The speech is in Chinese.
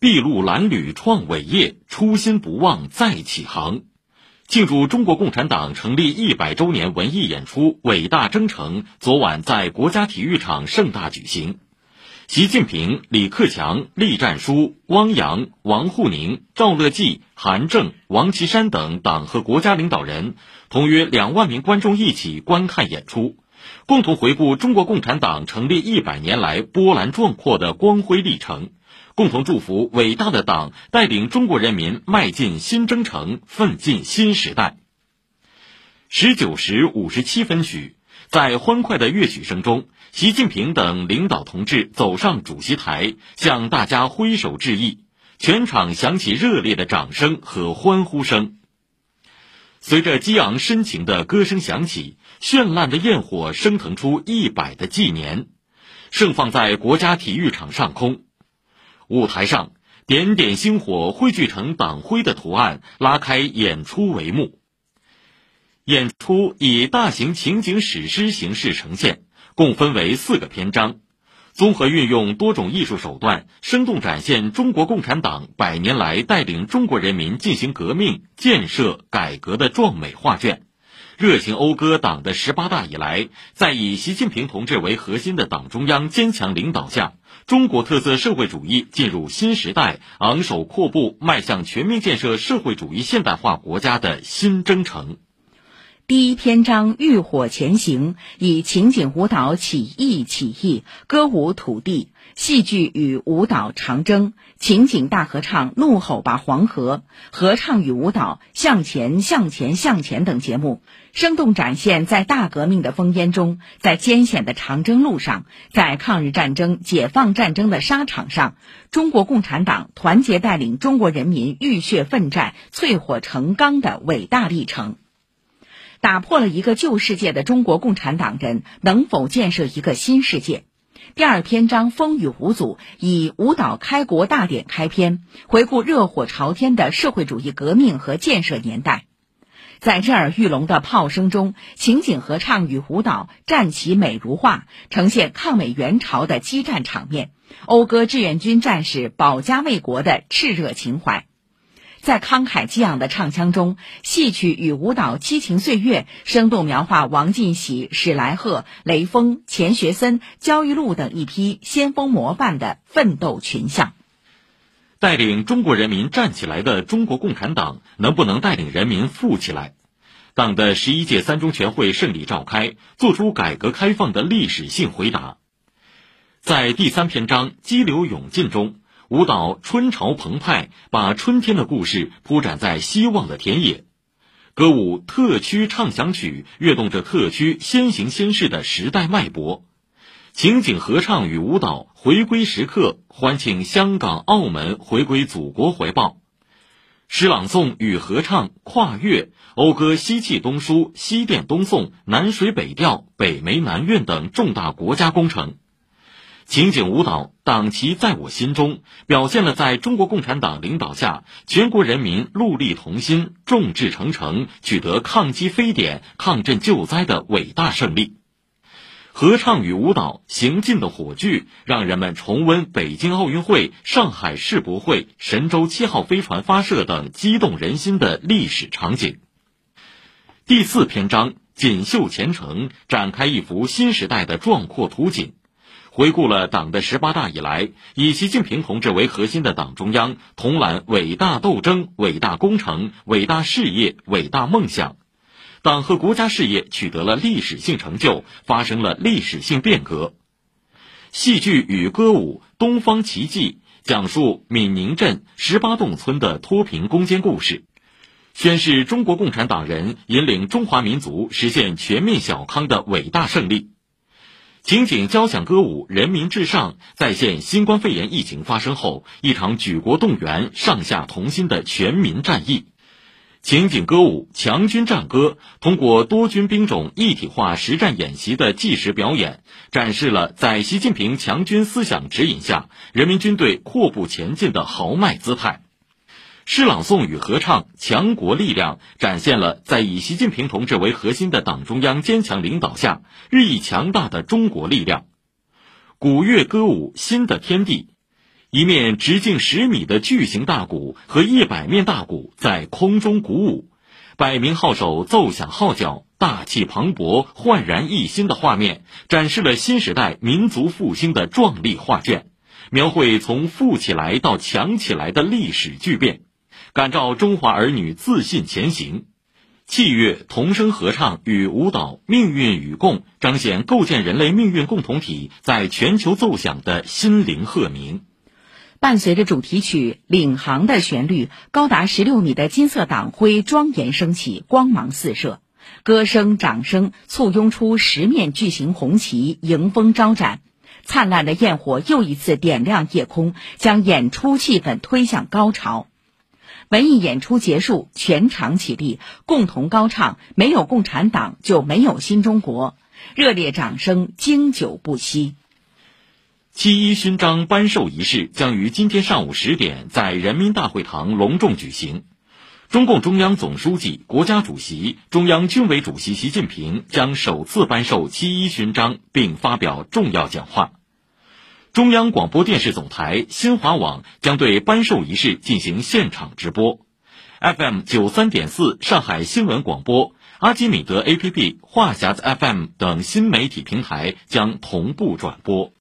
筚路蓝缕创伟业，初心不忘再起航。庆祝中国共产党成立一百周年文艺演出《伟大征程》昨晚在国家体育场盛大举行。习近平、李克强、栗战书、汪洋、王沪宁、赵乐际、韩正、王岐山等党和国家领导人同约两万名观众一起观看演出，共同回顾中国共产党成立一百年来波澜壮阔的光辉历程。共同祝福伟大的党带领中国人民迈进新征程，奋进新时代。十九时五十七分许，在欢快的乐曲声中，习近平等领导同志走上主席台，向大家挥手致意。全场响起热烈的掌声和欢呼声。随着激昂深情的歌声响起，绚烂的焰火升腾出一百的纪年，盛放在国家体育场上空。舞台上，点点星火汇聚成党徽的图案，拉开演出帷幕。演出以大型情景史诗形式呈现，共分为四个篇章，综合运用多种艺术手段，生动展现中国共产党百年来带领中国人民进行革命、建设、改革的壮美画卷。热情讴歌党的十八大以来，在以习近平同志为核心的党中央坚强领导下，中国特色社会主义进入新时代，昂首阔步迈向全面建设社会主义现代化国家的新征程。第一篇章《浴火前行》以情景舞蹈起义起义，歌舞土地，戏剧与舞蹈长征，情景大合唱怒吼吧黄河，合唱与舞蹈向前向前向前等节目，生动展现在大革命的烽烟中，在艰险的长征路上，在抗日战争、解放战争的沙场上，中国共产党团结带领中国人民浴血奋战、淬火成钢的伟大历程。打破了一个旧世界的中国共产党人能否建设一个新世界？第二篇章风雨无阻，以舞蹈开国大典开篇，回顾热火朝天的社会主义革命和建设年代。在震耳欲聋的炮声中，情景合唱与舞蹈战旗美如画，呈现抗美援朝的激战场面，讴歌志愿军战士保家卫国的炽热情怀。在慷慨激昂的唱腔中，戏曲与舞蹈激情岁月，生动描画王进喜、史来鹤、雷锋、钱学森、焦裕禄等一批先锋模范的奋斗群像。带领中国人民站起来的中国共产党，能不能带领人民富起来？党的十一届三中全会胜利召开，作出改革开放的历史性回答。在第三篇章“激流勇进”中。舞蹈春潮澎湃，把春天的故事铺展在希望的田野；歌舞特区唱响曲，跃动着特区先行先试的时代脉搏；情景合唱与舞蹈回归时刻，欢庆香港、澳门回归祖国怀抱；诗朗诵与合唱跨越，讴歌西气东输、西电东送、南水北调、北煤南运等重大国家工程。情景舞蹈，党旗在我心中，表现了在中国共产党领导下，全国人民戮力同心、众志成城，取得抗击非典、抗震救灾的伟大胜利。合唱与舞蹈行进的火炬，让人们重温北京奥运会、上海世博会、神舟七号飞船发射等激动人心的历史场景。第四篇章锦绣前程，展开一幅新时代的壮阔图景。回顾了党的十八大以来，以习近平同志为核心的党中央统揽伟大斗争、伟大工程、伟大事业、伟大梦想，党和国家事业取得了历史性成就，发生了历史性变革。戏剧与歌舞《东方奇迹》讲述闽宁镇十八洞村的脱贫攻坚故事，宣示中国共产党人引领中华民族实现全面小康的伟大胜利。情景交响歌舞《人民至上》再现新冠肺炎疫情发生后一场举国动员、上下同心的全民战役。情景歌舞《强军战歌》通过多军兵种一体化实战演习的纪实表演，展示了在习近平强军思想指引下，人民军队阔步前进的豪迈姿态。诗朗诵与合唱《强国力量》展现了在以习近平同志为核心的党中央坚强领导下日益强大的中国力量。古乐歌舞《新的天地》，一面直径十米的巨型大鼓和一百面大鼓在空中鼓舞，百名号手奏响号角，大气磅礴、焕然一新的画面，展示了新时代民族复兴的壮丽画卷，描绘从富起来到强起来的历史巨变，感召中华儿女自信前行。器乐、童声合唱与舞蹈命运与共，彰显构建人类命运共同体在全球奏响的心灵鹤鸣。伴随着主题曲《领航》的旋律，高达十六米的金色党徽庄严升起，光芒四射。歌声、掌声簇拥出十面巨型红旗，迎风招展。灿烂的焰火又一次点亮夜空，将演出气氛推向高潮。文艺演出结束，全场起立，共同高唱“没有共产党就没有新中国”，热烈掌声经久不息。七一勋章颁授仪式将于今天上午十点在人民大会堂隆重举行。中共中央总书记、国家主席、中央军委主席习近平将首次颁授七一勋章，并发表重要讲话。中央广播电视总台、新华网将对颁授仪式进行现场直播，FM 九三点四上海新闻广播、阿基米德 APP、话匣子 FM 等新媒体平台将同步转播。